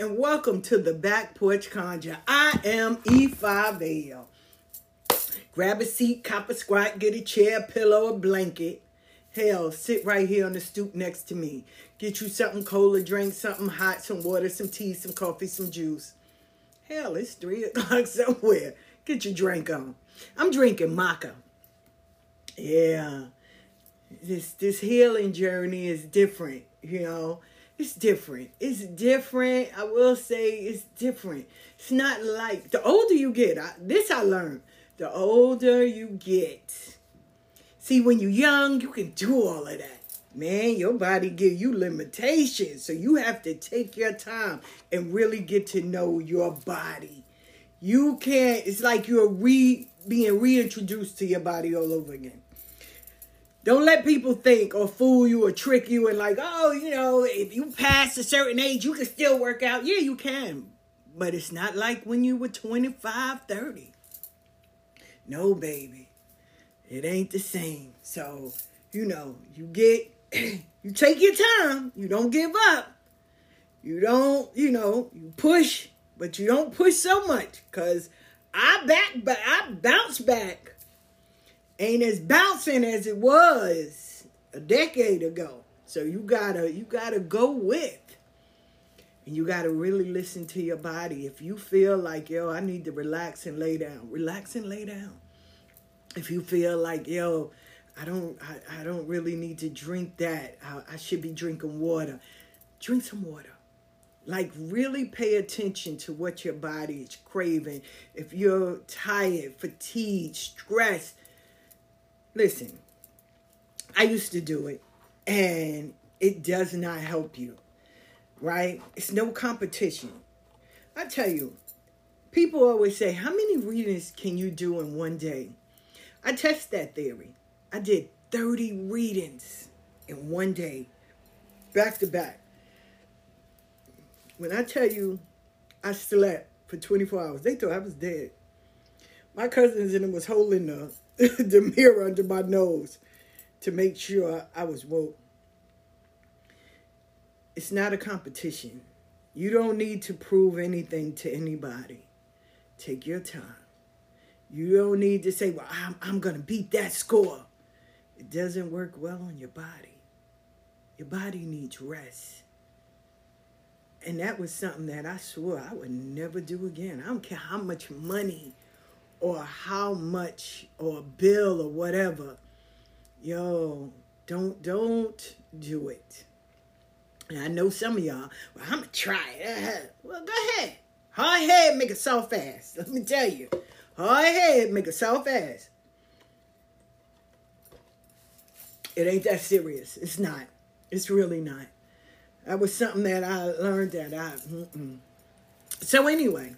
and welcome to the Back Porch Conjure. I am E5 Vale. Grab a seat, cop a squat, get a chair, pillow, a blanket. Hell, sit right here on the stoop next to me. Get you something cold to drink, something hot, some water, some tea, some coffee, some juice. Hell, it's three o'clock somewhere. Get your drink on. I'm drinking maca. Yeah this this healing journey is different you know it's different. It's different. I will say it's different. It's not like the older you get I, this i learned the older you get. See when you're young you can do all of that. Man your body give you limitations so you have to take your time and really get to know your body. You can't it's like you're re being reintroduced to your body all over again don't let people think or fool you or trick you and like, oh, you know, if you pass a certain age, you can still work out. Yeah, you can. But it's not like when you were 25, 30. No, baby. It ain't the same. So, you know, you get, you take your time. You don't give up. You don't, you know, you push, but you don't push so much. Cause I back, but I bounce back ain't as bouncing as it was a decade ago. So you gotta you gotta go with. And you gotta really listen to your body. If you feel like, yo, I need to relax and lay down, relax and lay down. If you feel like, yo, I don't I, I don't really need to drink that. I, I should be drinking water. Drink some water. Like really pay attention to what your body is craving. If you're tired, fatigued, stressed, listen. I used to do it. and it does not help you, right? It's no competition. I tell you, people always say, How many readings can you do in one day? I test that theory. I did 30 readings in one day, back to back. When I tell you I slept for 24 hours, they thought I was dead. My cousins and them was holding the, the mirror under my nose to make sure I was woke. It's not a competition. You don't need to prove anything to anybody. Take your time. You don't need to say, well, I'm, I'm going to beat that score. It doesn't work well on your body. Your body needs rest. And that was something that I swore I would never do again. I don't care how much money or how much or a bill or whatever. Yo, don't don't do it. And I know some of y'all, well, I'm gonna try it. Uh, well, go ahead. Hard head make it soft fast. Let me tell you. Hard head make it soft fast. It ain't that serious. It's not. It's really not. That was something that I learned that I. Mm-mm. So anyway,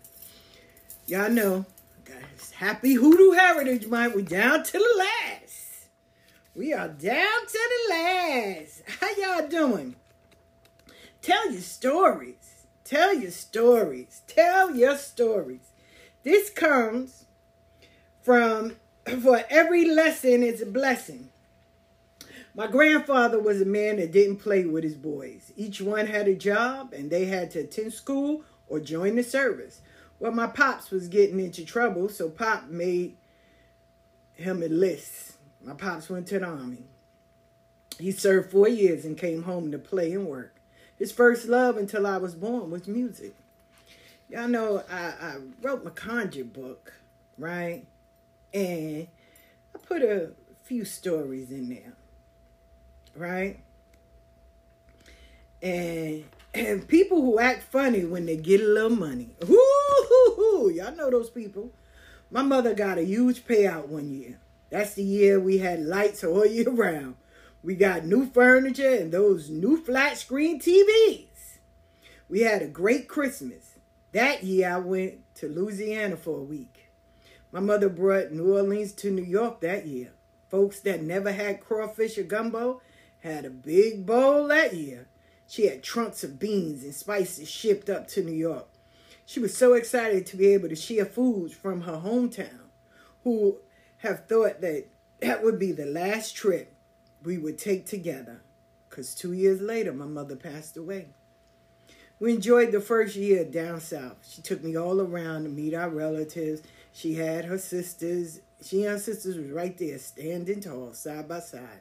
y'all know, guys. Happy Hoodoo Heritage Month. We're down to the last. We are down to the last. How y'all doing? Tell your stories. Tell your stories. Tell your stories. This comes from for every lesson is a blessing. My grandfather was a man that didn't play with his boys. Each one had a job and they had to attend school or join the service. Well, my pops was getting into trouble, so pop made him enlist. My pops went to the army. He served four years and came home to play and work. His first love until I was born was music. Y'all know I, I wrote my conjure book, right? And I put a few stories in there right? And and people who act funny when they get a little money. Y'all know those people. My mother got a huge payout one year. That's the year we had lights all year round. We got new furniture and those new flat screen TVs. We had a great Christmas. That year I went to Louisiana for a week. My mother brought New Orleans to New York that year. Folks that never had crawfish or gumbo had a big bowl that year. She had trunks of beans and spices shipped up to New York. She was so excited to be able to share foods from her hometown, who have thought that that would be the last trip we would take together. Because two years later, my mother passed away. We enjoyed the first year down south. She took me all around to meet our relatives. She had her sisters. She and her sisters was right there, standing tall, side by side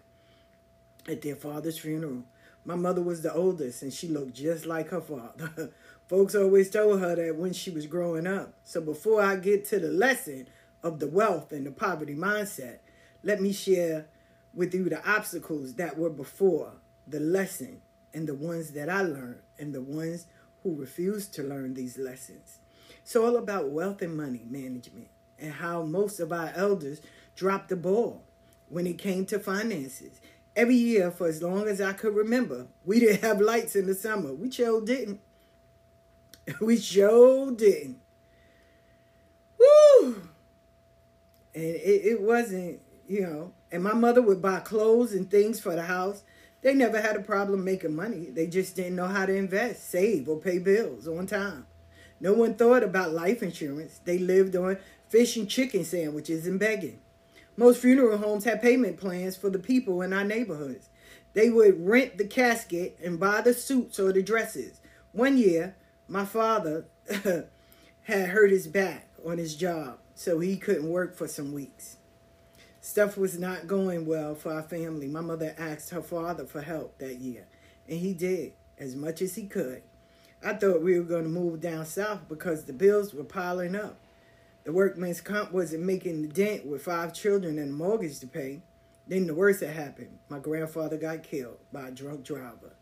at their father's funeral. My mother was the oldest, and she looked just like her father. Folks always told her that when she was growing up. So before I get to the lesson of the wealth and the poverty mindset, let me share with you the obstacles that were before the lesson and the ones that I learned and the ones who refused to learn these lessons. It's all about wealth and money management and how most of our elders dropped the ball when it came to finances every year for as long as I could remember. We didn't have lights in the summer. We sure didn't. We sure didn't. Woo! And it, it wasn't, you know, and my mother would buy clothes and things for the house. They never had a problem making money. They just didn't know how to invest, save, or pay bills on time. No one thought about life insurance. They lived on fish and chicken sandwiches and begging. Most funeral homes had payment plans for the people in our neighborhoods. They would rent the casket and buy the suits or the dresses. One year, my father had hurt his back on his job, so he couldn't work for some weeks. Stuff was not going well for our family. My mother asked her father for help that year, and he did as much as he could. I thought we were going to move down south because the bills were piling up. The workman's comp wasn't making the dent with five children and a mortgage to pay. Then the worst had happened. My grandfather got killed by a drunk driver.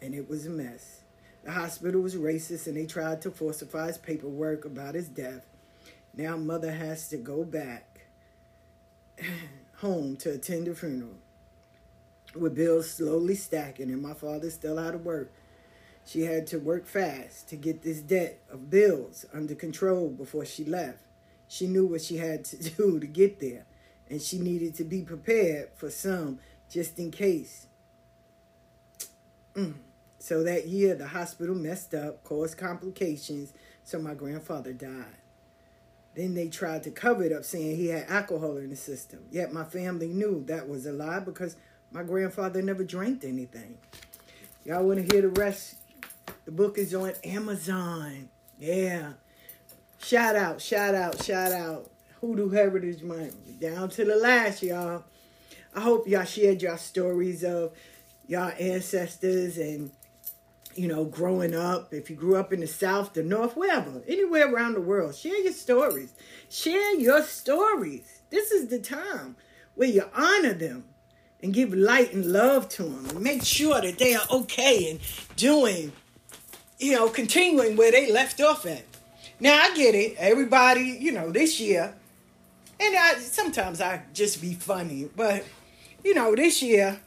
And it was a mess. The hospital was racist and they tried to falsify his paperwork about his death. Now mother has to go back home to attend the funeral. with bills slowly stacking and my father's still out of work. She had to work fast to get this debt of bills under control before she left. She knew what she had to do to get there, and she needed to be prepared for some just in case. Mm. So that year, the hospital messed up, caused complications, so my grandfather died. Then they tried to cover it up, saying he had alcohol in the system. Yet my family knew that was a lie because my grandfather never drank anything. Y'all want to hear the rest? The book is on Amazon. Yeah. Shout out, shout out, shout out. Hoodoo Heritage Month. Down to the last, y'all. I hope y'all shared your stories of y'all ancestors and you know, growing up, if you grew up in the South, the North, wherever, anywhere around the world, share your stories. Share your stories. This is the time where you honor them and give light and love to them and make sure that they are okay and doing, you know, continuing where they left off at. Now, I get it. Everybody, you know, this year, and I sometimes I just be funny, but, you know, this year,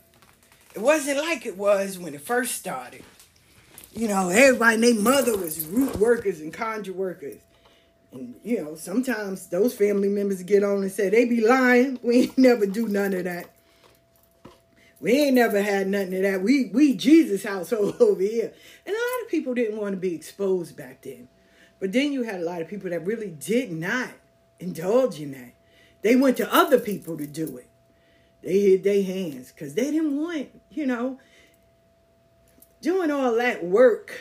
it wasn't like it was when it first started you know, everybody and their mother was root workers and conjure workers. And, you know, sometimes those family members get on and say, they be lying. We ain't never do none of that. We ain't never had nothing of that. We we Jesus household over here. And a lot of people didn't want to be exposed back then. But then you had a lot of people that really did not indulge in that. They went to other people to do it. They hid their hands because they didn't want, you know, doing all that work,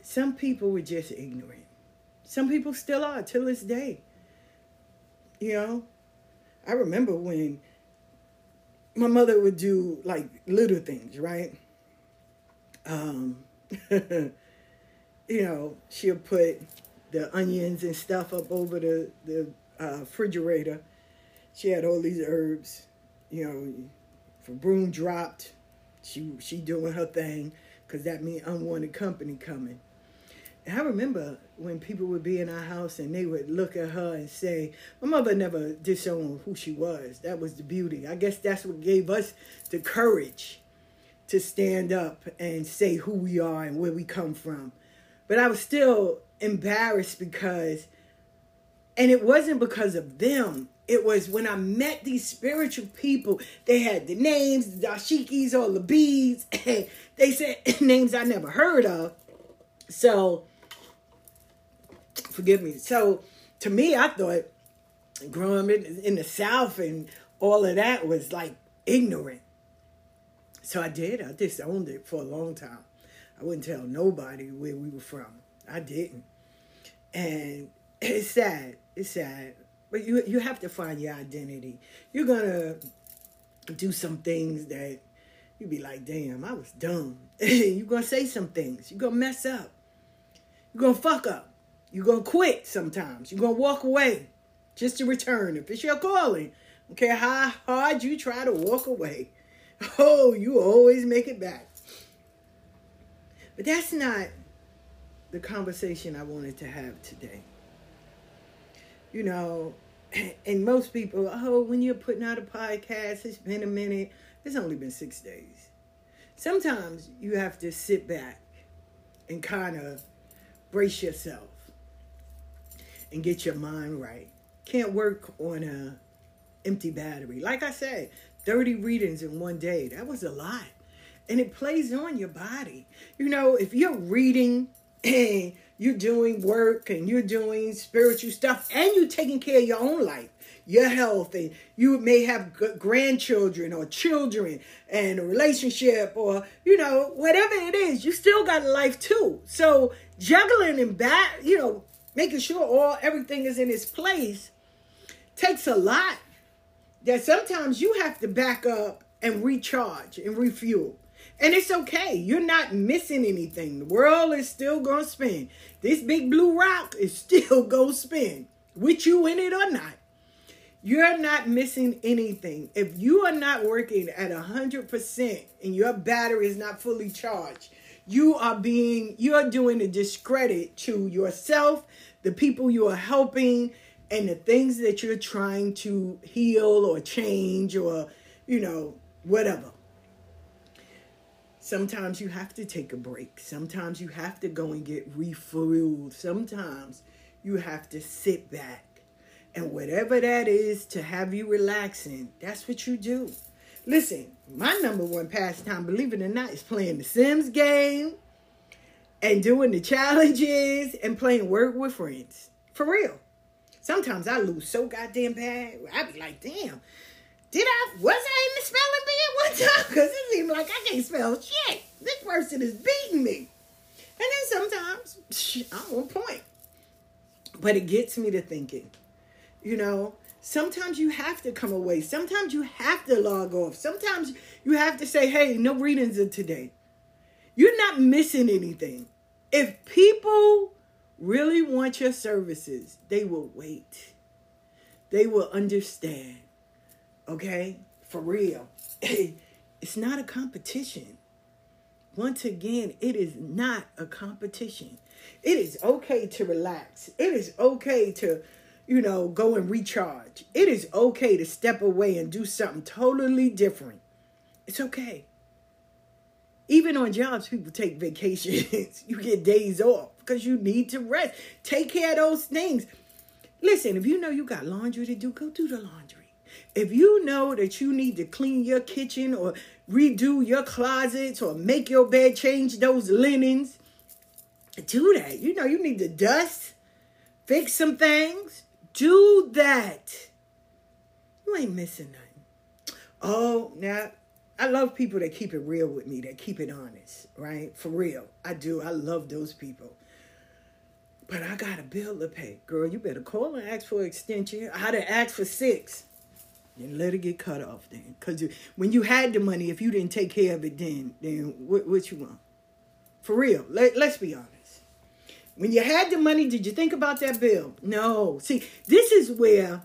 some people were just ignorant. Some people still are till this day. You know, I remember when my mother would do like little things, right? Um, you know, she'll put the onions and stuff up over the the uh, refrigerator. She had all these herbs, you know, for broom dropped, she she doing her thing because that mean unwanted company coming. And I remember when people would be in our house and they would look at her and say, My mother never disowned who she was. That was the beauty. I guess that's what gave us the courage to stand up and say who we are and where we come from. But I was still embarrassed because, and it wasn't because of them, it was when I met these spiritual people, they had the names, the dashikis, all the beads, they said names I never heard of. So, forgive me. So, to me, I thought growing in, in the South and all of that was like ignorant. So I did. I disowned it for a long time. I wouldn't tell nobody where we were from. I didn't. And it's sad. It's sad. But you you have to find your identity. You're gonna do some things that you be like, damn, I was dumb. you're gonna say some things. You're gonna mess up. You're gonna fuck up. You're gonna quit sometimes. You're gonna walk away just to return. If it's your calling, care how hard you try to walk away. Oh, you always make it back. But that's not the conversation I wanted to have today. You know, and most people, oh, when you're putting out a podcast, it's been a minute. It's only been six days. Sometimes you have to sit back and kind of brace yourself and get your mind right. Can't work on a empty battery. Like I said, 30 readings in one day. That was a lot. And it plays on your body. You know, if you're reading and you're doing work and you're doing spiritual stuff and you're taking care of your own life, your health, and you may have grandchildren or children and a relationship or, you know, whatever it is, you still got life too. So juggling and back, you know, making sure all everything is in its place takes a lot that sometimes you have to back up and recharge and refuel. And it's okay. You're not missing anything. The world is still going to spin. This big blue rock is still going to spin with you in it or not. You're not missing anything. If you are not working at 100% and your battery is not fully charged, you are being, you're doing a discredit to yourself, the people you are helping, and the things that you're trying to heal or change or you know, whatever. Sometimes you have to take a break. Sometimes you have to go and get refueled. Sometimes you have to sit back. And whatever that is to have you relaxing, that's what you do. Listen, my number one pastime, believe it or not, is playing the Sims game and doing the challenges and playing Word with Friends. For real. Sometimes I lose so goddamn bad. I be like, damn, did I, was I in the spelling bee at one time? Because it seemed like I can't spell shit. This person is beating me. And then sometimes, I'm on point. But it gets me to thinking, you know, sometimes you have to come away. Sometimes you have to log off. Sometimes you have to say, hey, no readings of today. You're not missing anything. If people really want your services, they will wait. They will understand. Okay? For real. it's not a competition. Once again, it is not a competition. It is okay to relax. It is okay to, you know, go and recharge. It is okay to step away and do something totally different. It's okay. Even on jobs, people take vacations. you get days off because you need to rest. Take care of those things. Listen, if you know you got laundry to do, go do the laundry. If you know that you need to clean your kitchen or redo your closets or make your bed, change those linens, do that. You know, you need to dust, fix some things, do that. You ain't missing nothing. Oh, now I love people that keep it real with me, that keep it honest, right? For real. I do. I love those people. But I got a bill to pay. Girl, you better call and ask for an extension. I had to ask for six. Then let it get cut off then. Because when you had the money, if you didn't take care of it then, then what, what you want? For real. Let, let's be honest. When you had the money, did you think about that bill? No. See, this is where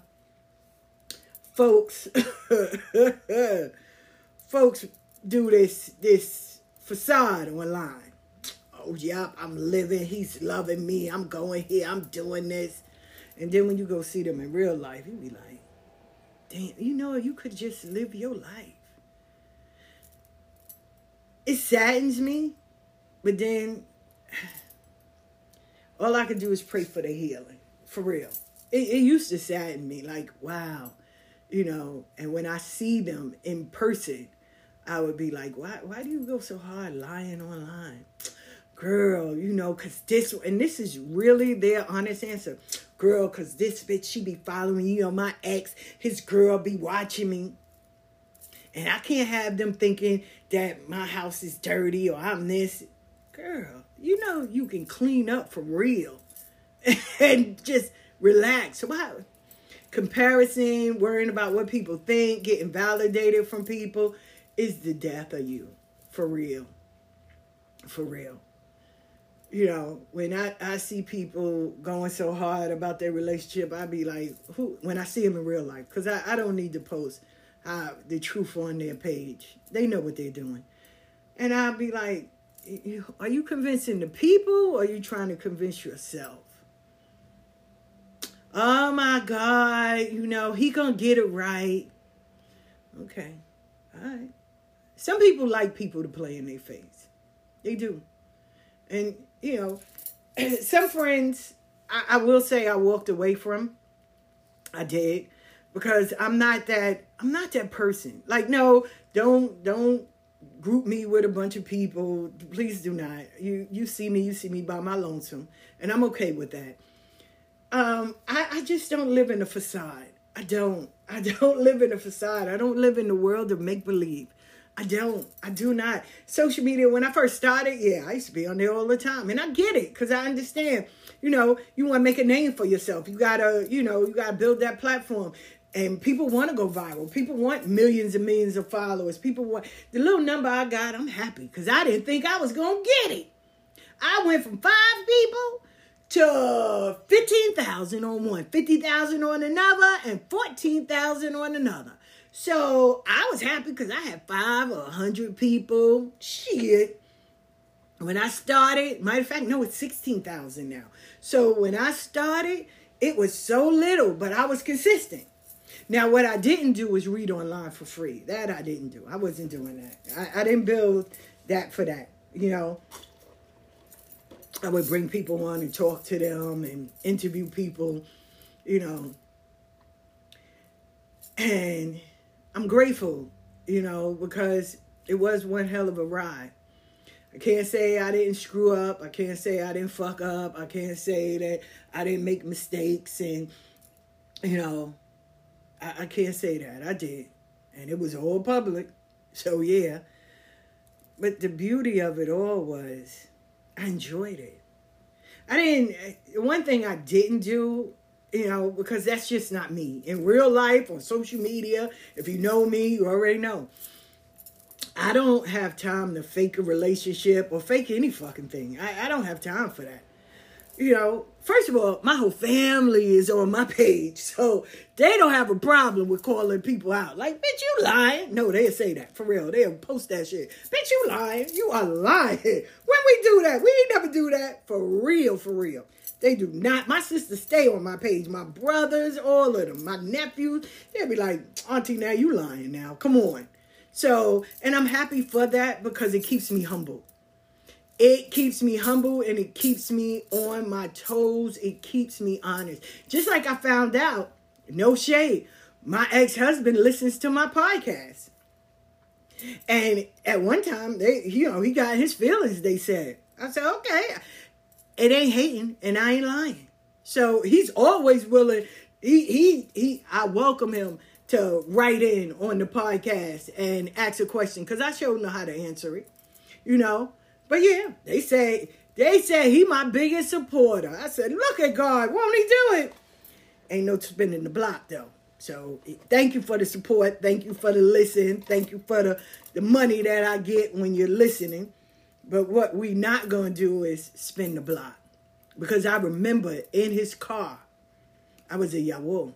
folks folks do this this facade online. Oh yep, I'm living, he's loving me, I'm going here, I'm doing this. And then when you go see them in real life, you be like, damn, you know, you could just live your life. It saddens me, but then all I can do is pray for the healing. For real. It, it used to sadden me, like, wow, you know, and when I see them in person, I would be like, why, why do you go so hard lying online? Girl, you know, because this, and this is really their honest answer. Girl, because this bitch, she be following you know, my ex, his girl be watching me. And I can't have them thinking that my house is dirty or I'm this. Girl, you know you can clean up for real and just relax. Why? Comparison, worrying about what people think, getting validated from people is the death of you. For real. For real. You know, when I, I see people going so hard about their relationship, I be like, who when I see them in real life, because I, I don't need to post uh, the truth on their page. They know what they're doing. And I'll be like, are you convincing the people or are you trying to convince yourself? Oh my God, you know, he gonna get it right. Okay. All right. Some people like people to play in their face. They do. And, you know, some friends, I, I will say I walked away from. I did. Because I'm not that I'm not that person. Like, no, don't don't group me with a bunch of people. Please do not. You you see me, you see me by my lonesome, and I'm okay with that. Um, I, I just don't live in a facade. I don't. I don't live in a facade. I don't live in the world of make believe. I don't. I do not. Social media, when I first started, yeah, I used to be on there all the time. And I get it because I understand, you know, you want to make a name for yourself. You got to, you know, you got to build that platform. And people want to go viral. People want millions and millions of followers. People want the little number I got, I'm happy because I didn't think I was going to get it. I went from five people to 15,000 on one, 50,000 on another, and 14,000 on another. So I was happy because I had five or a hundred people. Shit. When I started, matter of fact, no, it's 16,000 now. So when I started, it was so little, but I was consistent. Now, what I didn't do was read online for free. That I didn't do. I wasn't doing that. I, I didn't build that for that. You know, I would bring people on and talk to them and interview people, you know. And I'm grateful, you know, because it was one hell of a ride. I can't say I didn't screw up. I can't say I didn't fuck up. I can't say that I didn't make mistakes. And, you know, I, I can't say that. I did. And it was all public. So, yeah. But the beauty of it all was I enjoyed it. I didn't, eh, one thing I didn't do, you know, because that's just not me. In real life, on social media, if you know me, you already know. I don't have time to fake a relationship or fake any fucking thing. I, I don't have time for that. You know, first of all, my whole family is on my page, so they don't have a problem with calling people out. Like, bitch, you lying. No, they'll say that for real. They'll post that shit. Bitch, you lying. You are lying. When we do that, we ain't never do that for real, for real. They do not. My sisters stay on my page. My brothers, all of them. My nephews, they'll be like, Auntie, now you lying now. Come on. So, and I'm happy for that because it keeps me humble. It keeps me humble and it keeps me on my toes. It keeps me honest. Just like I found out, no shade, my ex husband listens to my podcast. And at one time, they, you know, he got his feelings, they said. I said, okay, it ain't hating and I ain't lying. So he's always willing. He, he, he, I welcome him to write in on the podcast and ask a question because I sure know how to answer it, you know. But yeah, they say they say he my biggest supporter. I said, look at God, won't he do it? Ain't no spinning the block though. So thank you for the support. Thank you for the listen. Thank you for the, the money that I get when you're listening. But what we not gonna do is spin the block. Because I remember in his car, I was a Yahweh.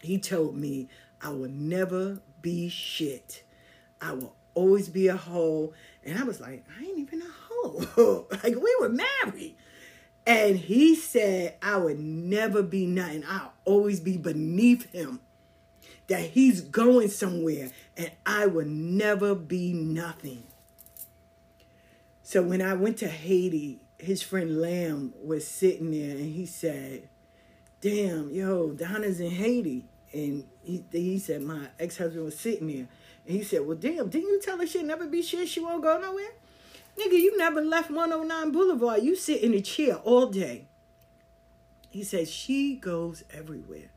He told me I will never be shit. I will always be a hoe. And I was like, I ain't even a hoe. like we were married. And he said I would never be nothing. I'll always be beneath him. That he's going somewhere and I will never be nothing. So when I went to Haiti, his friend Lamb was sitting there and he said, Damn, yo, Donna's in Haiti. And he, he said, My ex husband was sitting there. And he said, Well, damn, didn't you tell her she'd never be shit? She won't go nowhere? Nigga, you never left 109 Boulevard. You sit in a chair all day. He said, She goes everywhere.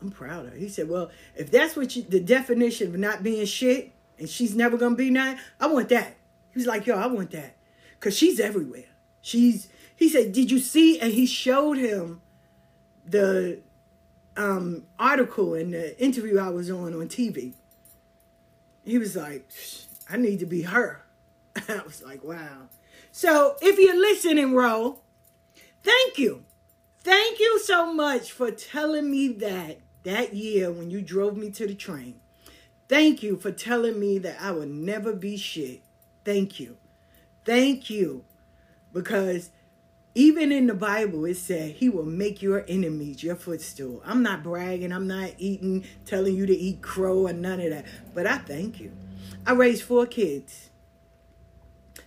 I'm proud of her. He said, Well, if that's what you, the definition of not being shit and she's never going to be nothing, I want that. He was like, Yo, I want that. Because she's everywhere. She's, he said, Did you see? And he showed him the um, article and the interview I was on on TV. He was like, I need to be her. I was like, wow. So if you're listening, Ro, thank you. Thank you so much for telling me that that year when you drove me to the train. Thank you for telling me that I would never be shit. Thank you. Thank you. Because even in the Bible, it said he will make your enemies your footstool. I'm not bragging. I'm not eating, telling you to eat crow or none of that. But I thank you. I raised four kids.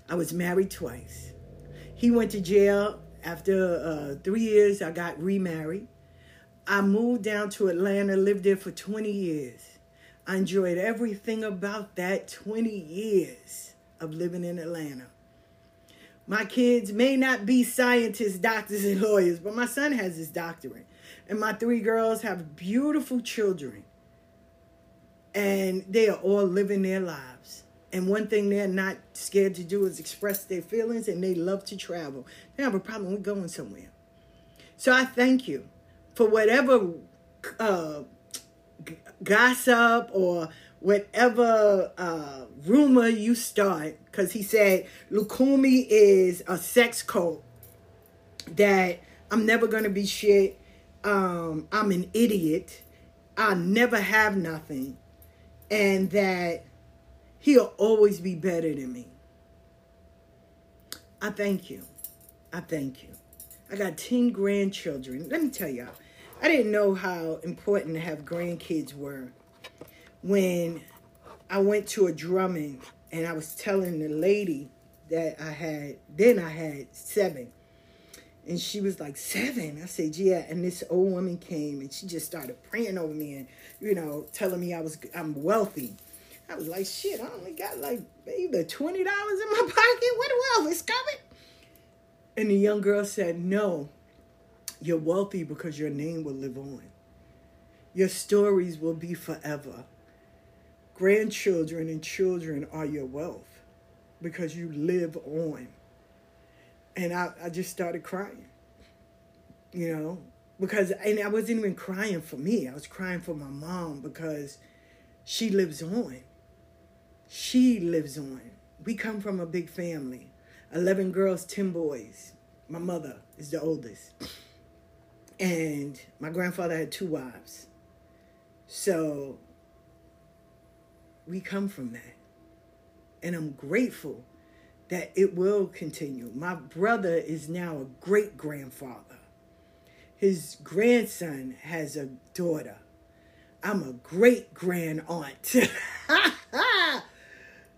I was married twice. He went to jail after uh, three years. I got remarried. I moved down to Atlanta, lived there for 20 years. I enjoyed everything about that 20 years of living in Atlanta. My kids may not be scientists, doctors, and lawyers, but my son has his doctorate. And my three girls have beautiful children. And they are all living their lives. And one thing they're not scared to do is express their feelings, and they love to travel. They have a problem with going somewhere. So I thank you for whatever uh, gossip or whatever uh, rumor you start, because he said Lukumi is a sex cult, that I'm never going to be shit. Um, I'm an idiot. I'll never have nothing. And that he'll always be better than me. I thank you. I thank you. I got 10 grandchildren. Let me tell y'all. I didn't know how important to have grandkids were when I went to a drumming and I was telling the lady that I had, then I had seven. And she was like, Seven? I said, Yeah. And this old woman came and she just started praying over me and, you know, telling me I was, I'm wealthy. I was like, Shit, I only got like maybe $20 in my pocket. What wealth is coming? And the young girl said, No, you're wealthy because your name will live on. Your stories will be forever. Grandchildren and children are your wealth because you live on. And I, I just started crying, you know, because, and I wasn't even crying for me. I was crying for my mom because she lives on. She lives on. We come from a big family 11 girls, 10 boys. My mother is the oldest. And my grandfather had two wives. So we come from that. And I'm grateful that it will continue. My brother is now a great grandfather. His grandson has a daughter. I'm a great grand aunt.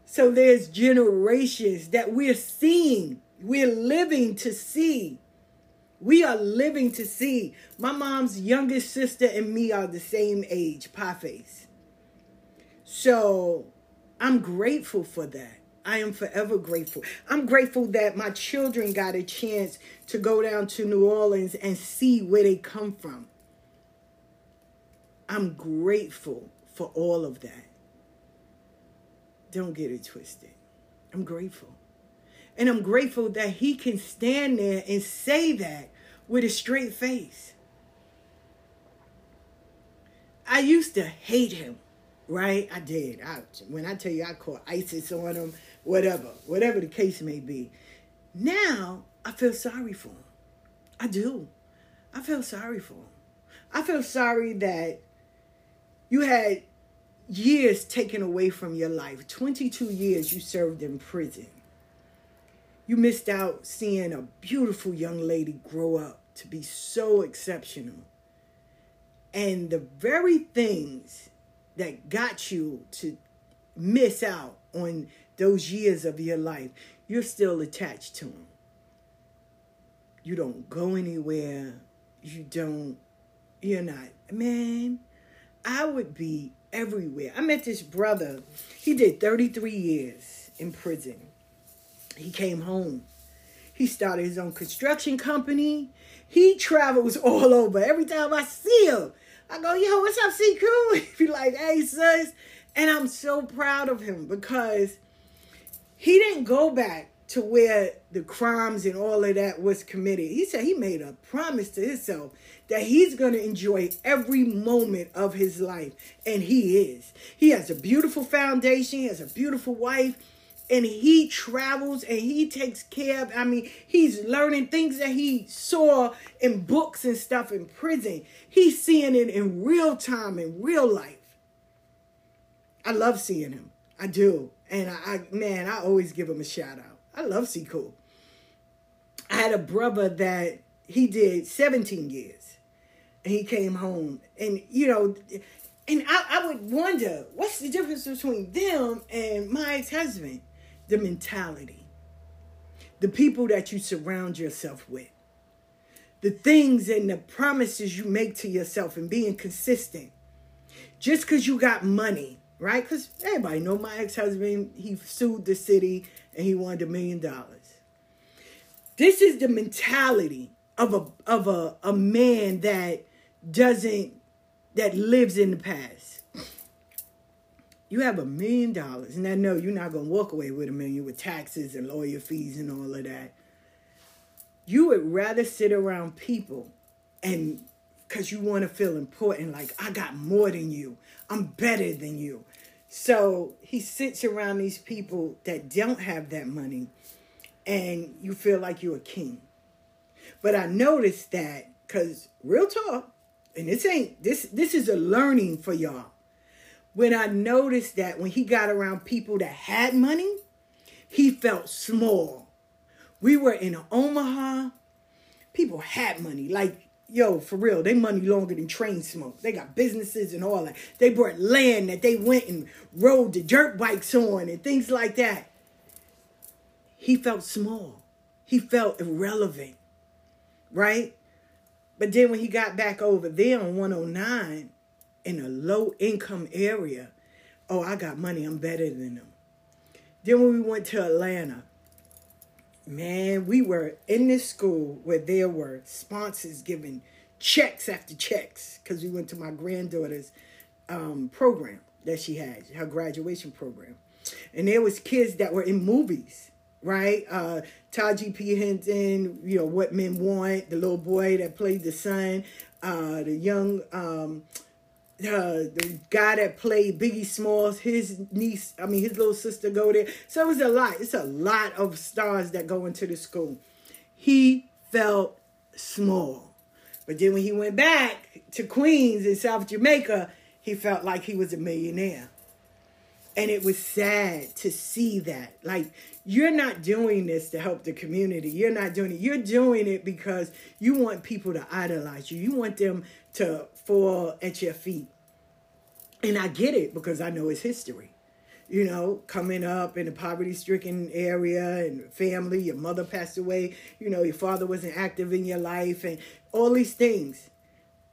so there's generations that we're seeing, we're living to see. We are living to see. My mom's youngest sister and me are the same age, pie face. So I'm grateful for that. I am forever grateful. I'm grateful that my children got a chance to go down to New Orleans and see where they come from. I'm grateful for all of that. Don't get it twisted. I'm grateful. And I'm grateful that he can stand there and say that with a straight face. I used to hate him, right? I did. I, when I tell you I caught ISIS on them, whatever, whatever the case may be. Now I feel sorry for him. I do. I feel sorry for him. I feel sorry that you had years taken away from your life. 22 years you served in prison. You missed out seeing a beautiful young lady grow up to be so exceptional. And the very things that got you to miss out on those years of your life, you're still attached to them. You don't go anywhere. You don't, you're not, man, I would be everywhere. I met this brother. He did 33 years in prison. He came home. He started his own construction company. He travels all over. Every time I see him, I go, yo, what's up, C Cool? He be like, hey, sis. And I'm so proud of him because he didn't go back to where the crimes and all of that was committed. He said he made a promise to himself that he's going to enjoy every moment of his life. And he is. He has a beautiful foundation, he has a beautiful wife, and he travels and he takes care of. I mean, he's learning things that he saw in books and stuff in prison. He's seeing it in real time, in real life. I love seeing him. I do. And I, I man, I always give him a shout out. I love C Cool. I had a brother that he did 17 years. And he came home. And, you know, and I, I would wonder what's the difference between them and my ex husband? The mentality, the people that you surround yourself with, the things and the promises you make to yourself, and being consistent. Just because you got money, right? Because everybody know my ex husband, he sued the city and he wanted a million dollars. This is the mentality of a of a, a man that doesn't that lives in the past. You have a million dollars, and I know you're not gonna walk away with a million with taxes and lawyer fees and all of that. You would rather sit around people and because you want to feel important, like I got more than you, I'm better than you. So he sits around these people that don't have that money, and you feel like you're a king. But I noticed that because real talk, and this ain't this this is a learning for y'all. When I noticed that when he got around people that had money, he felt small. We were in Omaha, people had money. Like yo, for real, they money longer than train smoke. They got businesses and all that. They brought land that they went and rode the dirt bikes on and things like that. He felt small. He felt irrelevant, right? But then when he got back over there on 109 in a low income area, oh, I got money. I'm better than them. Then when we went to Atlanta, man, we were in this school where there were sponsors giving checks after checks because we went to my granddaughter's um, program that she had, her graduation program. And there was kids that were in movies, right? Uh, Taraji P. Henson, you know, What Men Want, the little boy that played the son, uh, the young um, uh, the guy that played Biggie Smalls, his niece, I mean his little sister go there. So it was a lot. It's a lot of stars that go into the school. He felt small. But then when he went back to Queens in South Jamaica, he felt like he was a millionaire. And it was sad to see that. Like, you're not doing this to help the community. You're not doing it. You're doing it because you want people to idolize you. You want them to fall at your feet. And I get it because I know it's history. You know, coming up in a poverty stricken area and family, your mother passed away, you know, your father wasn't active in your life, and all these things.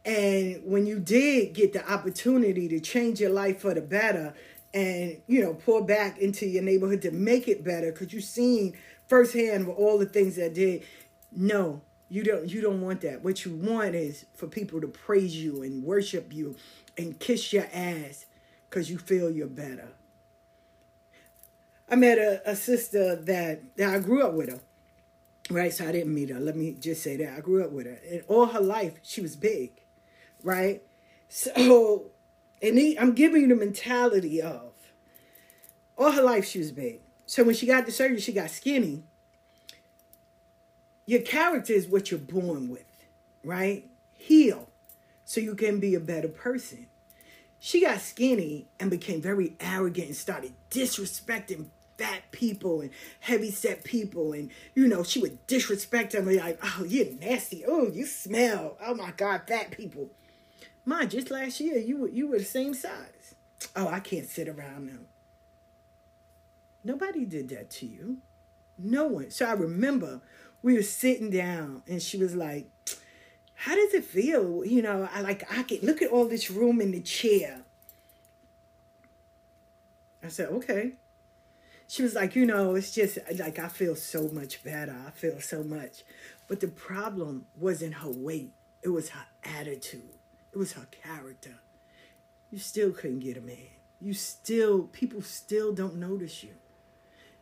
And when you did get the opportunity to change your life for the better and, you know, pour back into your neighborhood to make it better, because you've seen firsthand with all the things that did, no, you don't you don't want that. What you want is for people to praise you and worship you and kiss your ass because you feel you're better. I met a, a sister that, that I grew up with her. Right, so I didn't meet her. Let me just say that I grew up with her, and all her life she was big, right? So, and he, I'm giving you the mentality of all her life she was big. So when she got the surgery, she got skinny. Your character is what you're born with, right? Heal so you can be a better person. She got skinny and became very arrogant and started disrespecting fat people and heavy set people. And, you know, she would disrespect them like, oh, you're nasty. Oh, you smell. Oh my God, fat people. Mine, just last year, you were, you were the same size. Oh, I can't sit around now Nobody did that to you. No one. So I remember we were sitting down and she was like, how does it feel? You know, I like I can look at all this room in the chair. I said, okay. She was like, you know, it's just like I feel so much better. I feel so much. But the problem wasn't her weight. It was her attitude. It was her character. You still couldn't get a man. You still people still don't notice you.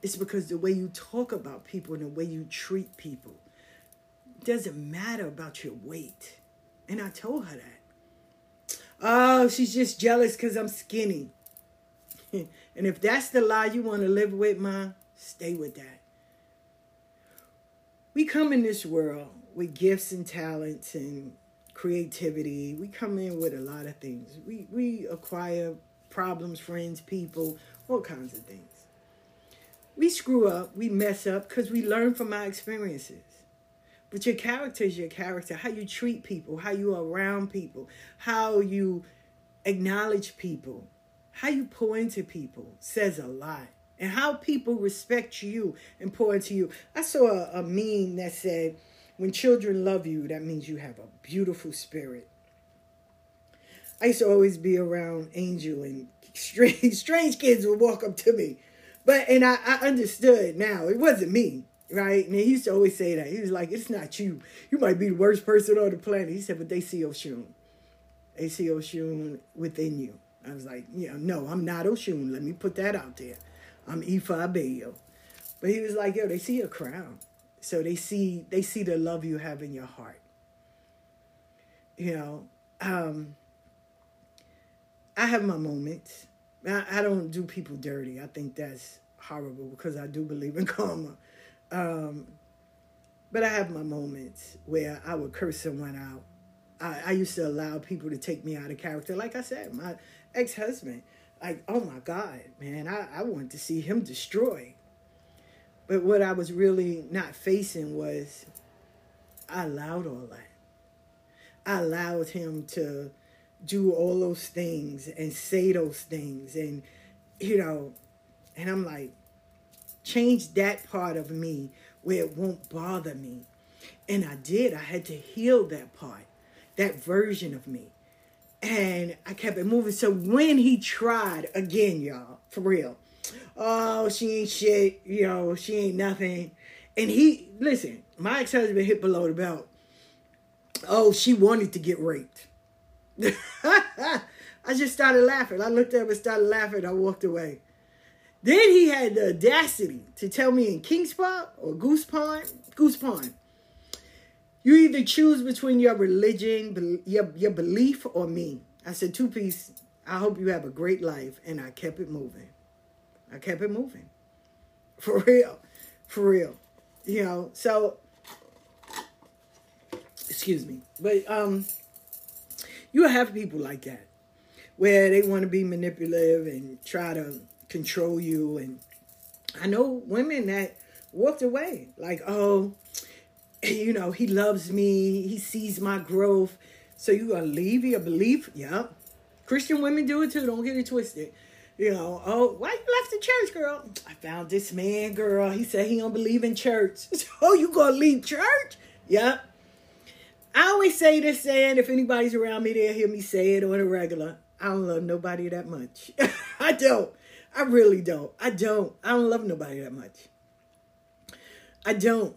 It's because the way you talk about people and the way you treat people doesn't matter about your weight. And I told her that. Oh, she's just jealous because I'm skinny. and if that's the lie you want to live with, ma, stay with that. We come in this world with gifts and talents and creativity. We come in with a lot of things. We we acquire problems, friends, people, all kinds of things. We screw up, we mess up because we learn from our experiences. But your character is your character. How you treat people, how you are around people, how you acknowledge people, how you pour into people says a lot. And how people respect you and pour into you. I saw a, a meme that said, when children love you, that means you have a beautiful spirit. I used to always be around Angel and strange, strange kids would walk up to me. But, and I, I understood now, it wasn't me right? And he used to always say that. He was like, it's not you. You might be the worst person on the planet. He said, but they see Oshun. They see Oshun within you. I was like, yeah, no, I'm not Oshun. Let me put that out there. I'm Ifa Bayo. But he was like, yo, they see a crown. So they see they see the love you have in your heart. You know, um, I have my moments. I, I don't do people dirty. I think that's horrible because I do believe in karma. Um, but I have my moments where I would curse someone out. I, I used to allow people to take me out of character. Like I said, my ex husband, like, oh my God, man, I, I wanted to see him destroyed. But what I was really not facing was I allowed all that. I allowed him to do all those things and say those things and you know and I'm like change that part of me where it won't bother me. And I did. I had to heal that part, that version of me. And I kept it moving. So when he tried again, y'all, for real, oh, she ain't shit, you know, she ain't nothing. And he, listen, my ex husband hit below the belt. Oh, she wanted to get raped. I just started laughing. I looked at him and started laughing. I walked away. Then he had the audacity to tell me in King's Park or Goose Pond, Goose Pond, you either choose between your religion, your, your belief, or me. I said, two piece, I hope you have a great life. And I kept it moving. I kept it moving. For real. For real. You know, so, excuse me. But um, you have people like that where they want to be manipulative and try to control you. And I know women that walked away like, oh, you know, he loves me, he sees my growth. So you gonna leave your belief? Yep. Christian women do it too. Don't get it twisted. You know, oh, why you left the church, girl? I found this man, girl. He said he don't believe in church. So oh, you gonna leave church? Yep. I always say this saying, if anybody's around me, they'll hear me say it on a regular. I don't love nobody that much. I don't. I really don't. I don't. I don't love nobody that much. I don't.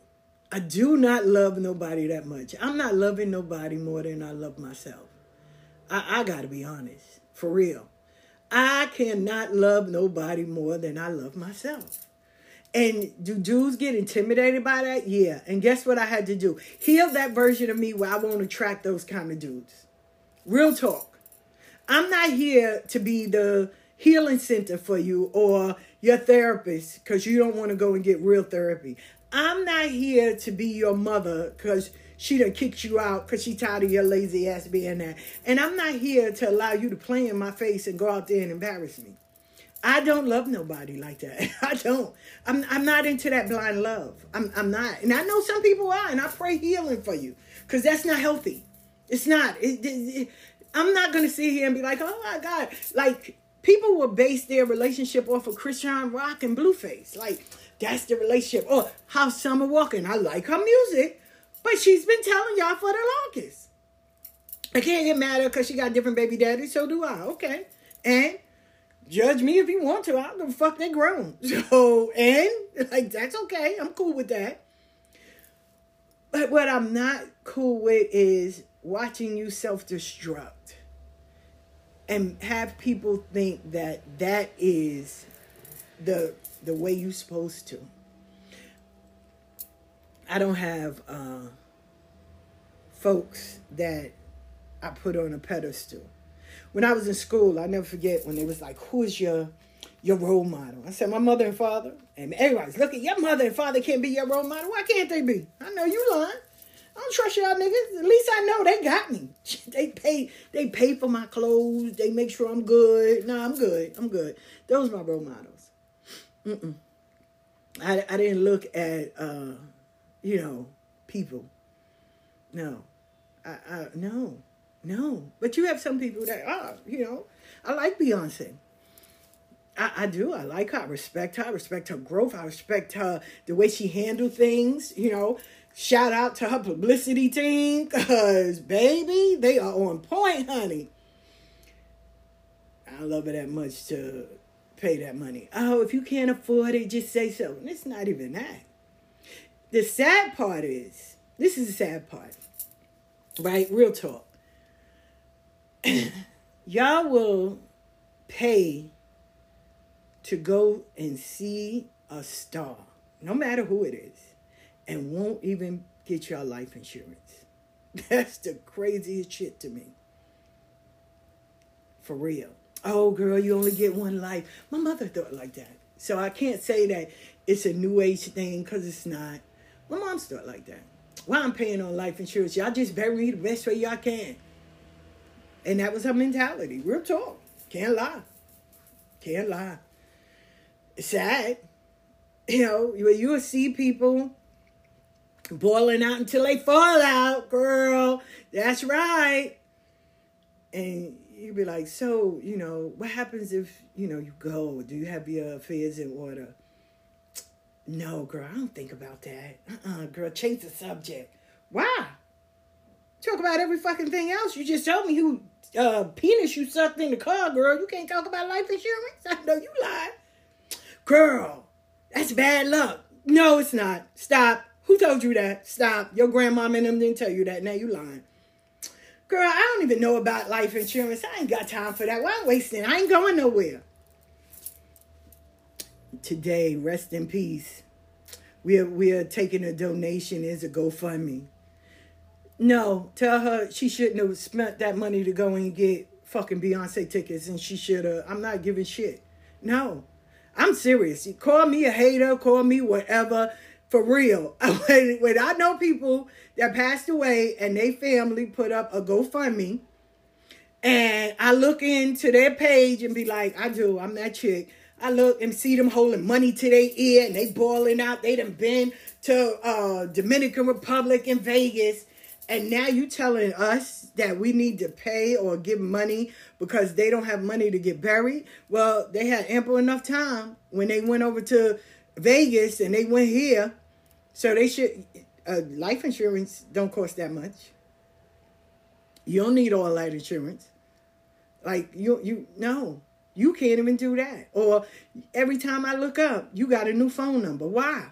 I do not love nobody that much. I'm not loving nobody more than I love myself. I, I got to be honest, for real. I cannot love nobody more than I love myself. And do dudes get intimidated by that? Yeah. And guess what I had to do? Heal that version of me where I won't attract those kind of dudes. Real talk. I'm not here to be the healing center for you or your therapist because you don't want to go and get real therapy. I'm not here to be your mother because she done kicked you out because she tired of your lazy ass being there. And I'm not here to allow you to play in my face and go out there and embarrass me. I don't love nobody like that. I don't. I'm I'm not into that blind love. I'm I'm not. And I know some people are, and I pray healing for you because that's not healthy. It's not. It, it, it, I'm not gonna sit here and be like, oh my god, like people will base their relationship off of Chrisean Rock and Blueface. Like that's the relationship. Or how Summer Walker. I like her music, but she's been telling y'all for the longest. I can't get mad at her because she got different baby daddies. So do I. Okay, and judge me if you want to. I don't fuck. They grown. So and like that's okay. I'm cool with that. But what I'm not cool with is watching you self destruct and have people think that that is the the way you're supposed to. I don't have uh, folks that I put on a pedestal. When I was in school, I never forget when they was like, "Who is your your role model?" I said, "My mother and father." And everybody's look at your mother and father can't be your role model. Why can't they be? I know you lying. I don't trust y'all niggas. At least I know they got me. They pay they pay for my clothes. They make sure I'm good. No, I'm good. I'm good. Those are my role models. Mm-mm. I, I didn't look at uh, you know, people. No. I, I no. No. But you have some people that are, you know, I like Beyonce. I, I do. I like her. I respect her. I respect her growth. I respect her the way she handled things, you know. Shout out to her publicity team because, baby, they are on point, honey. I love her that much to pay that money. Oh, if you can't afford it, just say so. And it's not even that. The sad part is this is the sad part, right? Real talk. Y'all will pay to go and see a star, no matter who it is and won't even get y'all life insurance. That's the craziest shit to me. For real. Oh, girl, you only get one life. My mother thought like that. So I can't say that it's a new age thing because it's not. My mom thought like that. Why I'm paying on life insurance? Y'all just bury me the best way y'all can. And that was her mentality. Real talk. Can't lie. Can't lie. It's sad. You know, you will see people boiling out until they fall out, girl. That's right. And you'd be like, so, you know, what happens if, you know, you go? Do you have your affairs in order? No, girl, I don't think about that. Uh-uh, girl, change the subject. Why? Talk about every fucking thing else. You just told me who uh, penis you sucked in the car, girl. You can't talk about life insurance. I know you lied. Girl, that's bad luck. No, it's not. Stop. Who told you that? Stop. Your grandmama and them didn't tell you that. Now you lying. Girl, I don't even know about life insurance. I ain't got time for that. Why I'm wasting? I ain't going nowhere. Today, rest in peace. We are we are taking a donation as a GoFundMe. No, tell her she shouldn't have spent that money to go and get fucking Beyonce tickets, and she should have. I'm not giving shit. No, I'm serious. You call me a hater, call me whatever. For real. when, when I know people that passed away and they family put up a GoFundMe, and I look into their page and be like, I do, I'm that chick. I look and see them holding money to their ear and they balling out. They done been to uh, Dominican Republic in Vegas. And now you telling us that we need to pay or give money because they don't have money to get buried. Well, they had ample enough time when they went over to Vegas and they went here. So they should uh, life insurance don't cost that much. You don't need all that insurance. Like you you no. You can't even do that. Or every time I look up, you got a new phone number. Why?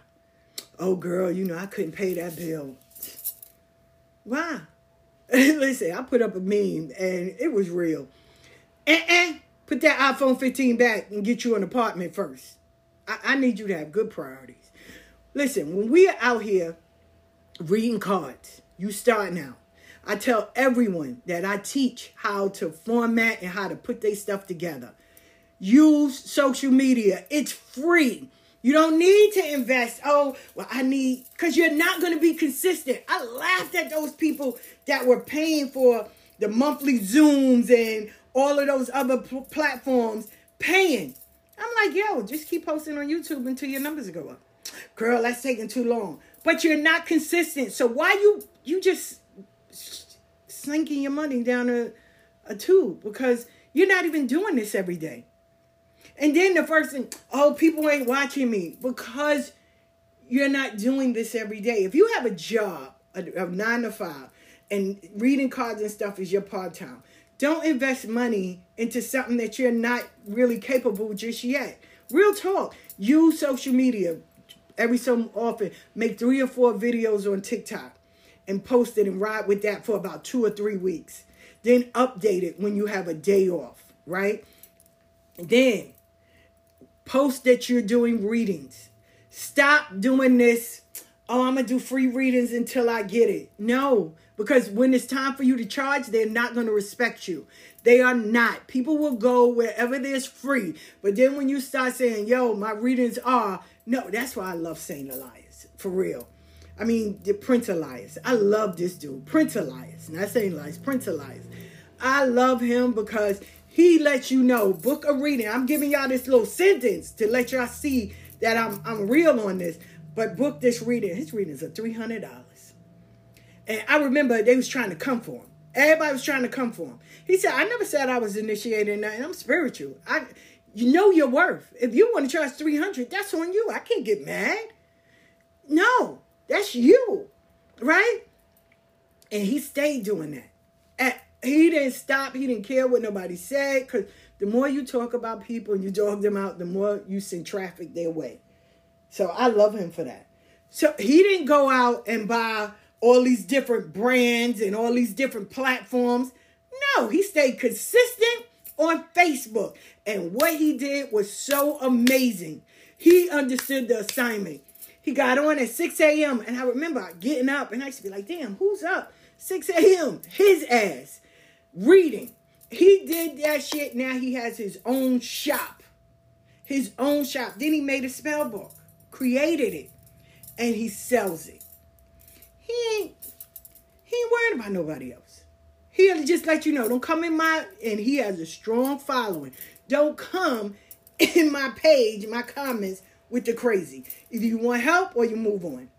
Oh girl, you know I couldn't pay that bill. Why? Listen, I put up a meme and it was real. Eh-eh. Put that iPhone 15 back and get you an apartment first. I, I need you to have good priorities. Listen, when we are out here reading cards, you start now. I tell everyone that I teach how to format and how to put their stuff together. Use social media. It's free. You don't need to invest. Oh, well, I need, because you're not going to be consistent. I laughed at those people that were paying for the monthly Zooms and all of those other pl- platforms, paying. I'm like, yo, just keep posting on YouTube until your numbers go up. Girl, that's taking too long. But you're not consistent. So why you you just sinking your money down a, a tube? Because you're not even doing this every day. And then the first thing, oh, people ain't watching me because you're not doing this every day. If you have a job, a nine to five, and reading cards and stuff is your part time, don't invest money into something that you're not really capable just yet. Real talk. Use social media every so often. Make three or four videos on TikTok and post it and ride with that for about two or three weeks. Then update it when you have a day off, right? Then post that you're doing readings. Stop doing this. Oh, I'm going to do free readings until I get it. No, because when it's time for you to charge, they're not going to respect you. They are not. People will go wherever there's free. But then when you start saying, yo, my readings are, no, that's why I love Saint Elias, for real. I mean, the Prince Elias. I love this dude, Prince Elias. Not Saint Elias, Prince Elias. I love him because he lets you know, book a reading. I'm giving y'all this little sentence to let y'all see that I'm I'm real on this. But book this reading. His readings are three hundred dollars. And I remember they was trying to come for him. Everybody was trying to come for him. He said, I never said I was initiating nothing. I'm spiritual. I you know your worth. If you want to charge 300, that's on you. I can't get mad. No, that's you. Right? And he stayed doing that. He didn't stop. He didn't care what nobody said. Because the more you talk about people and you dog them out, the more you send traffic their way. So I love him for that. So he didn't go out and buy all these different brands and all these different platforms. No, he stayed consistent on Facebook. And what he did was so amazing. He understood the assignment. He got on at 6 a.m. And I remember getting up and I used to be like, damn, who's up? 6 a.m. His ass reading. He did that shit. Now he has his own shop. His own shop. Then he made a spell book, created it, and he sells it. He ain't he ain't worried about nobody else. He'll just let you know, don't come in my and he has a strong following. Don't come in my page, my comments with the crazy. Either you want help or you move on.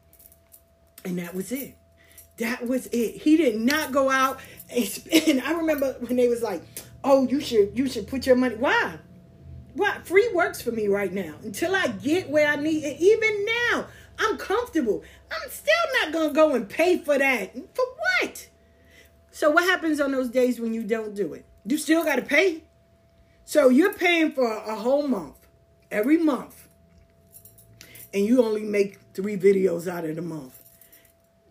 And that was it. That was it. He did not go out and spend. I remember when they was like, "Oh, you should you should put your money." Why? Why? Free works for me right now until I get where I need. And even now, I'm comfortable. I'm still not gonna go and pay for that. For what? So what happens on those days when you don't do it? You still got to pay. So you're paying for a whole month, every month, and you only make three videos out of the month.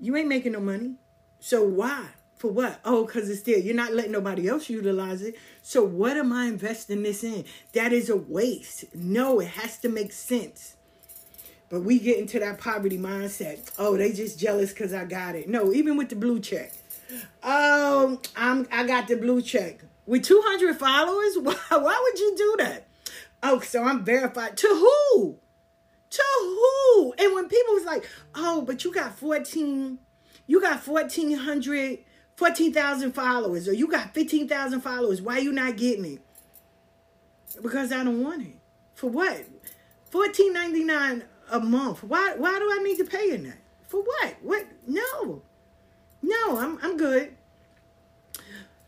You ain't making no money. So why? For what? Oh, because it's there. You're not letting nobody else utilize it. So what am I investing this in? That is a waste. No, it has to make sense. But we get into that poverty mindset. Oh, they just jealous because I got it. No, even with the blue check. Um, I'm I got the blue check with 200 followers. Why, why would you do that? Oh, so I'm verified to who? To who? And when people was like, "Oh, but you got 14, you got 1400, 14,000 followers, or you got 15,000 followers. Why you not getting it?" Because I don't want it. For what? 14.99 a month. Why? Why do I need to pay in that? For what? What? No. No, I'm I'm good.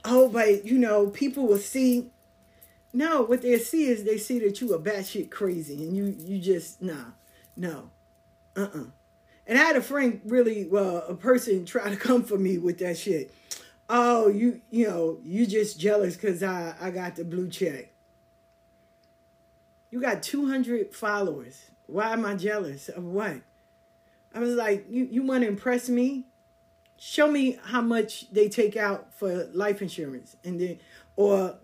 Oh, but you know, people will see. No, what they see is they see that you are batshit crazy, and you you just nah, no, uh uh And I had a friend, really, well, a person try to come for me with that shit. Oh, you you know, you just jealous because I I got the blue check. You got two hundred followers. Why am I jealous of what? I was like, you you want to impress me? show me how much they take out for life insurance and then or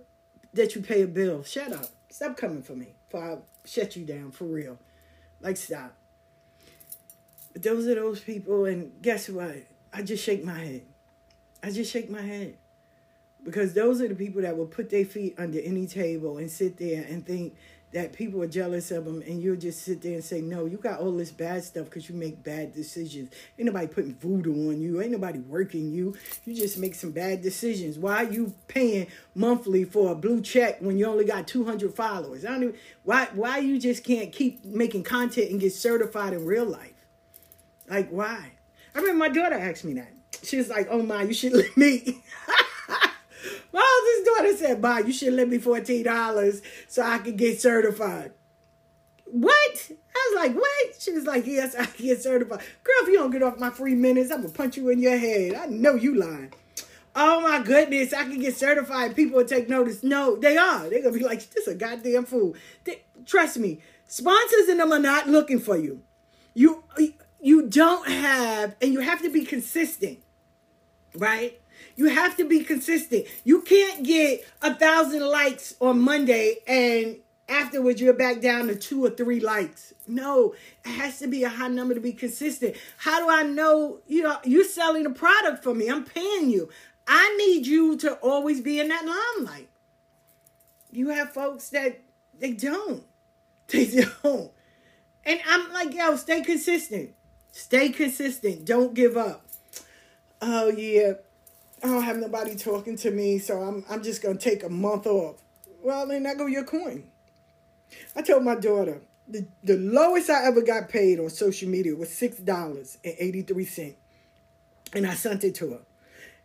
that you pay a bill. Shut up. Stop coming for me. For I shut you down for real. Like stop. But those are those people and guess what? I just shake my head. I just shake my head. Because those are the people that will put their feet under any table and sit there and think that people are jealous of them and you'll just sit there and say no you got all this bad stuff because you make bad decisions. Ain't nobody putting voodoo on you. Ain't nobody working you. You just make some bad decisions. Why are you paying monthly for a blue check when you only got 200 followers? I don't even why why you just can't keep making content and get certified in real life? Like why? I remember my daughter asked me that. She was like oh my you should let me My oldest daughter said, "Bye, you should lend me fourteen dollars so I could get certified." What? I was like, "What?" She was like, "Yes, I can get certified." Girl, if you don't get off my free minutes, I'm gonna punch you in your head. I know you lying. Oh my goodness, I can get certified. People will take notice. No, they are. They're gonna be like, "This is a goddamn fool." They, trust me, sponsors and them are not looking for you. You you don't have, and you have to be consistent, right? You have to be consistent. You can't get a thousand likes on Monday and afterwards you're back down to two or three likes. No, it has to be a high number to be consistent. How do I know, you know, you're selling a product for me? I'm paying you. I need you to always be in that limelight. You have folks that they don't. They don't. And I'm like, yo, stay consistent. Stay consistent. Don't give up. Oh yeah. I don't have nobody talking to me, so I'm I'm just gonna take a month off. Well, then that go your coin. I told my daughter the, the lowest I ever got paid on social media was six dollars and eighty three cent, and I sent it to her,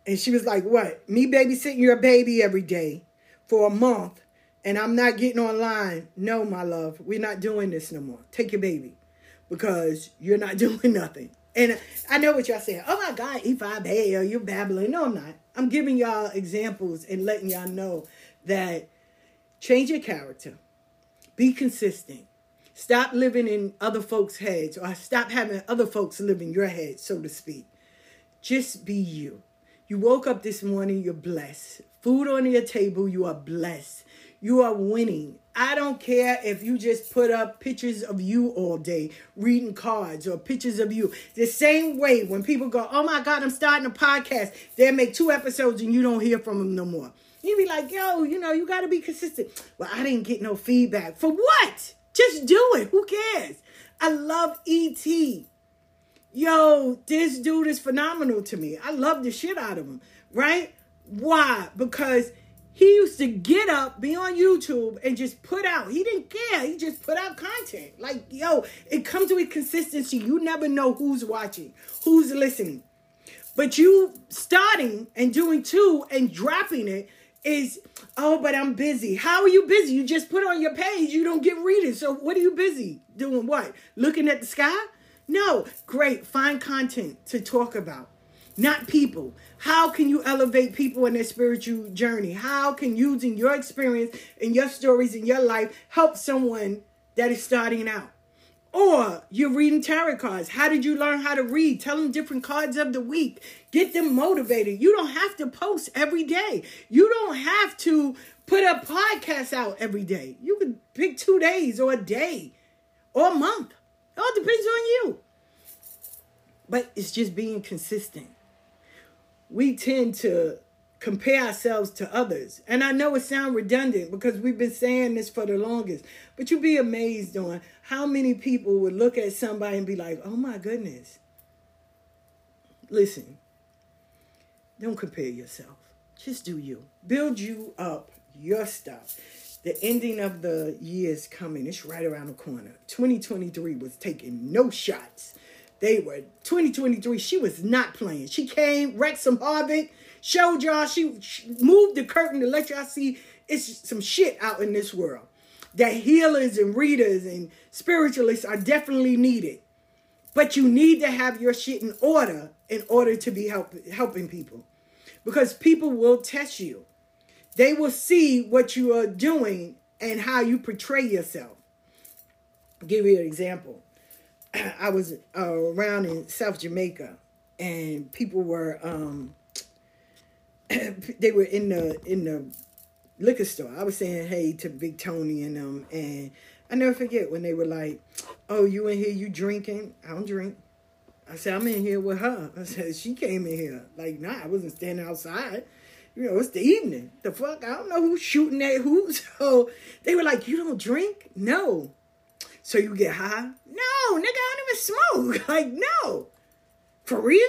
and she was like, "What? Me babysitting your baby every day for a month, and I'm not getting online? No, my love, we're not doing this no more. Take your baby, because you're not doing nothing." And I know what y'all saying. Oh my God, E5 hey, you're babbling. No, I'm not. I'm giving y'all examples and letting y'all know that change your character. Be consistent. Stop living in other folks' heads or stop having other folks live in your head, so to speak. Just be you. You woke up this morning, you're blessed. Food on your table, you are blessed. You are winning. I don't care if you just put up pictures of you all day, reading cards or pictures of you. The same way when people go, Oh my God, I'm starting a podcast, they make two episodes and you don't hear from them no more. You be like, Yo, you know, you got to be consistent. Well, I didn't get no feedback. For what? Just do it. Who cares? I love ET. Yo, this dude is phenomenal to me. I love the shit out of him, right? Why? Because He used to get up, be on YouTube, and just put out. He didn't care. He just put out content. Like, yo, it comes with consistency. You never know who's watching, who's listening. But you starting and doing two and dropping it is, oh, but I'm busy. How are you busy? You just put on your page, you don't get readers. So what are you busy doing? What? Looking at the sky? No. Great. Find content to talk about not people. How can you elevate people in their spiritual journey? How can using your experience and your stories in your life help someone that is starting out? Or you're reading tarot cards. How did you learn how to read? Tell them different cards of the week. Get them motivated. You don't have to post every day. You don't have to put a podcast out every day. You can pick two days or a day or a month. It all depends on you. But it's just being consistent we tend to compare ourselves to others. And I know it sounds redundant because we've been saying this for the longest, but you'd be amazed on how many people would look at somebody and be like, oh my goodness. Listen, don't compare yourself. Just do you. Build you up, your stuff. The ending of the year is coming. It's right around the corner. 2023 was taking no shots they were 2023. She was not playing. She came, wrecked some Harvard, showed y'all she, she moved the curtain to let y'all see it's some shit out in this world. That healers and readers and spiritualists are definitely needed. But you need to have your shit in order in order to be help, helping people. Because people will test you. They will see what you are doing and how you portray yourself. I'll give you an example. I was uh, around in South Jamaica, and people were um, they were in the in the liquor store. I was saying hey to Big Tony and them, and I never forget when they were like, "Oh, you in here? You drinking? I don't drink." I said, "I'm in here with her." I said, "She came in here." Like, nah, I wasn't standing outside. You know, it's the evening. The fuck? I don't know who's shooting at who. So they were like, "You don't drink? No." So you get high? No, nigga, I don't even smoke. Like, no. For real?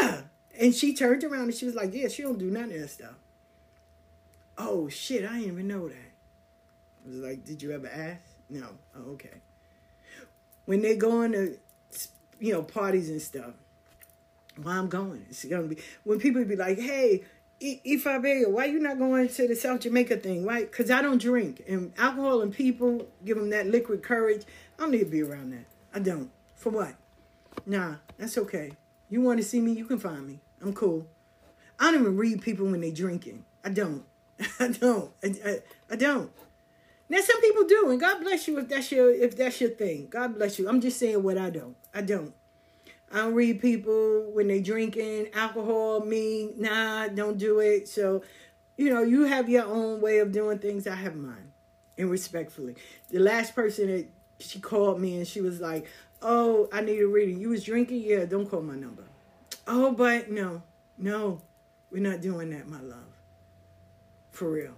Yeah. And she turned around and she was like, Yeah, she don't do none of that stuff. Oh shit, I didn't even know that. I was like, Did you ever ask? No. Oh, okay. When they go on to you know, parties and stuff, well, I'm going. It's gonna be when people be like, Hey, Ifa why you not going to the South Jamaica thing, Why? Because I don't drink. And alcohol and people give them that liquid courage. I don't need to be around that. I don't. For what? Nah, that's okay. You want to see me, you can find me. I'm cool. I don't even read people when they drinking. I don't. I don't. I, I, I don't. Now some people do, and God bless you if that's your if that's your thing. God bless you. I'm just saying what I don't. I don't. I don't read people when they drinking alcohol. Me, nah, don't do it. So, you know, you have your own way of doing things. I have mine, and respectfully. The last person that she called me and she was like, "Oh, I need a reading. You was drinking? Yeah, don't call my number. Oh, but no, no, we're not doing that, my love. For real.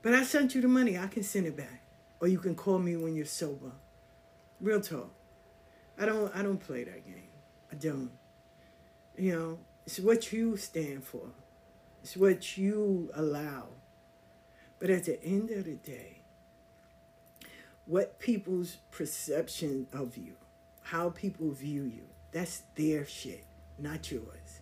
But I sent you the money. I can send it back, or you can call me when you're sober. Real talk. I don't I don't play that game. I don't. You know, it's what you stand for. It's what you allow. But at the end of the day, what people's perception of you, how people view you, that's their shit, not yours.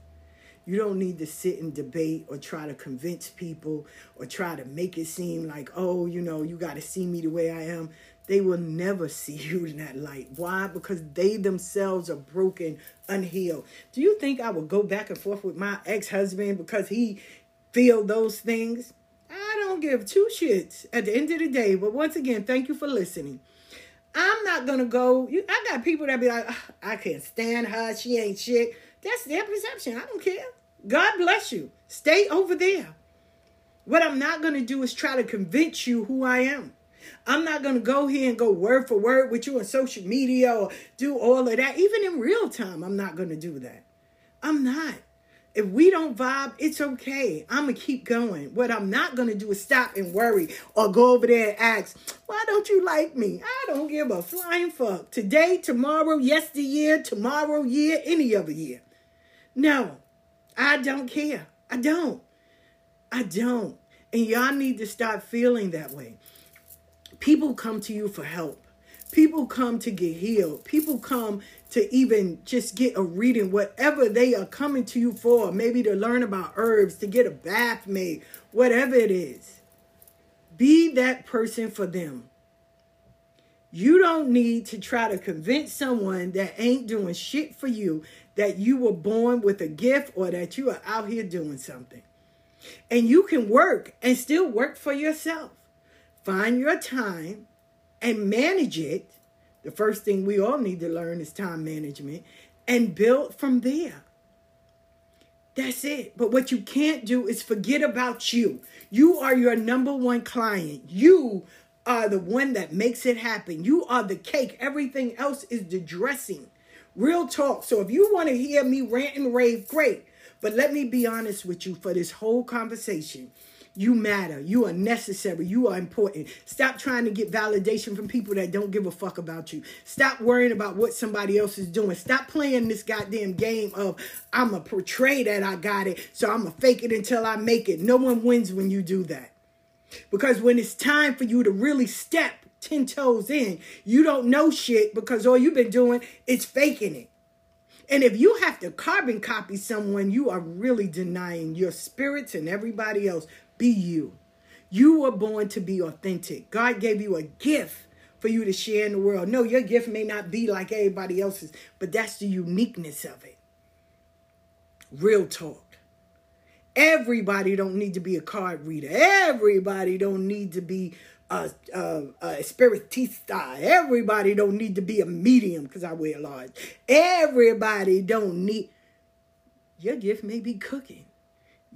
You don't need to sit and debate or try to convince people or try to make it seem like, oh, you know, you got to see me the way I am they will never see you in that light. Why? Because they themselves are broken, unhealed. Do you think I would go back and forth with my ex-husband because he feel those things? I don't give two shits at the end of the day. But once again, thank you for listening. I'm not gonna go. You, I got people that be like, I can't stand her. She ain't shit. That's their perception. I don't care. God bless you. Stay over there. What I'm not gonna do is try to convince you who I am. I'm not going to go here and go word for word with you on social media or do all of that. Even in real time, I'm not going to do that. I'm not. If we don't vibe, it's okay. I'm going to keep going. What I'm not going to do is stop and worry or go over there and ask, why don't you like me? I don't give a flying fuck. Today, tomorrow, yesteryear, tomorrow, year, any other year. No, I don't care. I don't. I don't. And y'all need to start feeling that way. People come to you for help. People come to get healed. People come to even just get a reading, whatever they are coming to you for, maybe to learn about herbs, to get a bath made, whatever it is. Be that person for them. You don't need to try to convince someone that ain't doing shit for you that you were born with a gift or that you are out here doing something. And you can work and still work for yourself. Find your time and manage it. The first thing we all need to learn is time management and build from there. That's it. But what you can't do is forget about you. You are your number one client. You are the one that makes it happen. You are the cake. Everything else is the dressing. Real talk. So if you want to hear me rant and rave, great. But let me be honest with you for this whole conversation. You matter. You are necessary. You are important. Stop trying to get validation from people that don't give a fuck about you. Stop worrying about what somebody else is doing. Stop playing this goddamn game of I'm going to portray that I got it, so I'm going to fake it until I make it. No one wins when you do that. Because when it's time for you to really step 10 toes in, you don't know shit because all you've been doing is faking it. And if you have to carbon copy someone, you are really denying your spirits and everybody else be you. You were born to be authentic. God gave you a gift for you to share in the world. No, your gift may not be like everybody else's, but that's the uniqueness of it. Real talk. Everybody don't need to be a card reader. Everybody don't need to be a, a, a spiritista. Everybody don't need to be a medium because I wear large. Everybody don't need. Your gift may be cooking.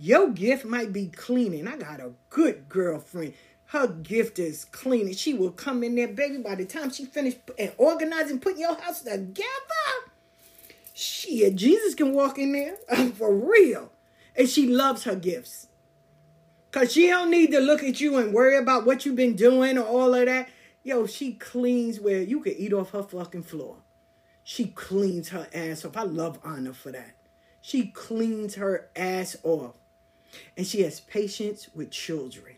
Your gift might be cleaning. I got a good girlfriend. Her gift is cleaning. She will come in there, baby. By the time she finished and organizing, putting your house together, shit, Jesus can walk in there for real. And she loves her gifts. Cause she don't need to look at you and worry about what you've been doing or all of that. Yo, she cleans where you can eat off her fucking floor. She cleans her ass off. I love Anna for that. She cleans her ass off. And she has patience with children.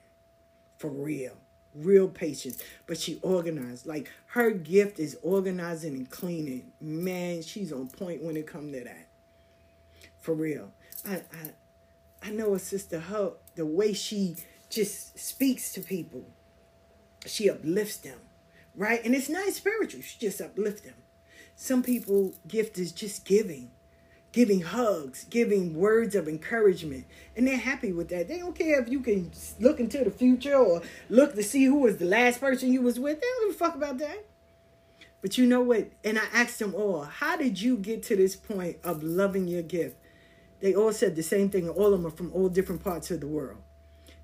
For real. Real patience. But she organized. Like her gift is organizing and cleaning. Man, she's on point when it comes to that. For real. I I I know a sister her the way she just speaks to people. She uplifts them. Right? And it's not spiritual. She just uplifts them. Some people gift is just giving giving hugs, giving words of encouragement. And they're happy with that. They don't care if you can look into the future or look to see who was the last person you was with. They don't give a fuck about that. But you know what? And I asked them all, how did you get to this point of loving your gift? They all said the same thing. All of them are from all different parts of the world.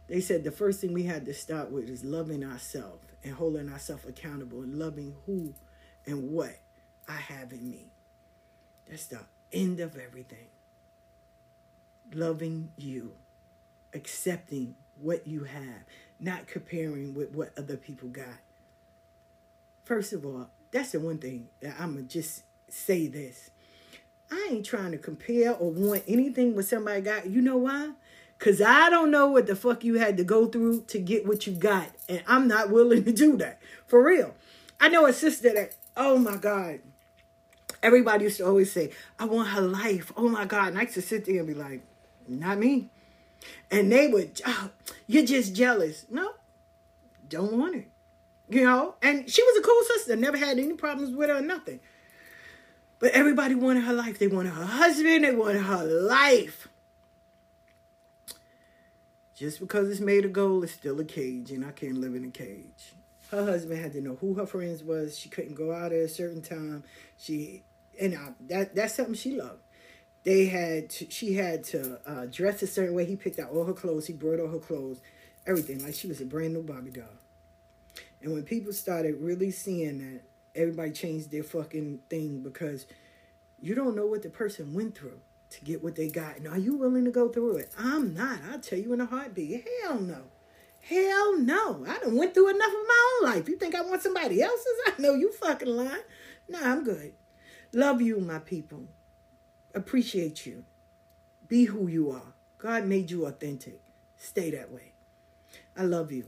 They said the first thing we had to start with is loving ourselves and holding ourselves accountable and loving who and what I have in me. That's the end of everything. Loving you, accepting what you have, not comparing with what other people got. First of all, that's the one thing that I'm going to just say this. I ain't trying to compare or want anything with somebody got. You know why? Because I don't know what the fuck you had to go through to get what you got. And I'm not willing to do that. For real. I know a sister that, oh my God, Everybody used to always say, I want her life. Oh my God. And I used to sit there and be like, not me. And they would, oh, you're just jealous. No, don't want it. You know? And she was a cool sister. Never had any problems with her or nothing. But everybody wanted her life. They wanted her husband. They wanted her life. Just because it's made of gold, it's still a cage, and I can't live in a cage. Her husband had to know who her friends was. She couldn't go out at a certain time. She and I, that that's something she loved. They had to, she had to uh, dress a certain way. He picked out all her clothes. He brought all her clothes, everything like she was a brand new Barbie doll. And when people started really seeing that, everybody changed their fucking thing because you don't know what the person went through to get what they got. And are you willing to go through it? I'm not. I'll tell you in a heartbeat. Hell no. Hell no. I done went through enough of my own life. You think I want somebody else's? I know you fucking lying. Nah, I'm good. Love you, my people. Appreciate you. Be who you are. God made you authentic. Stay that way. I love you.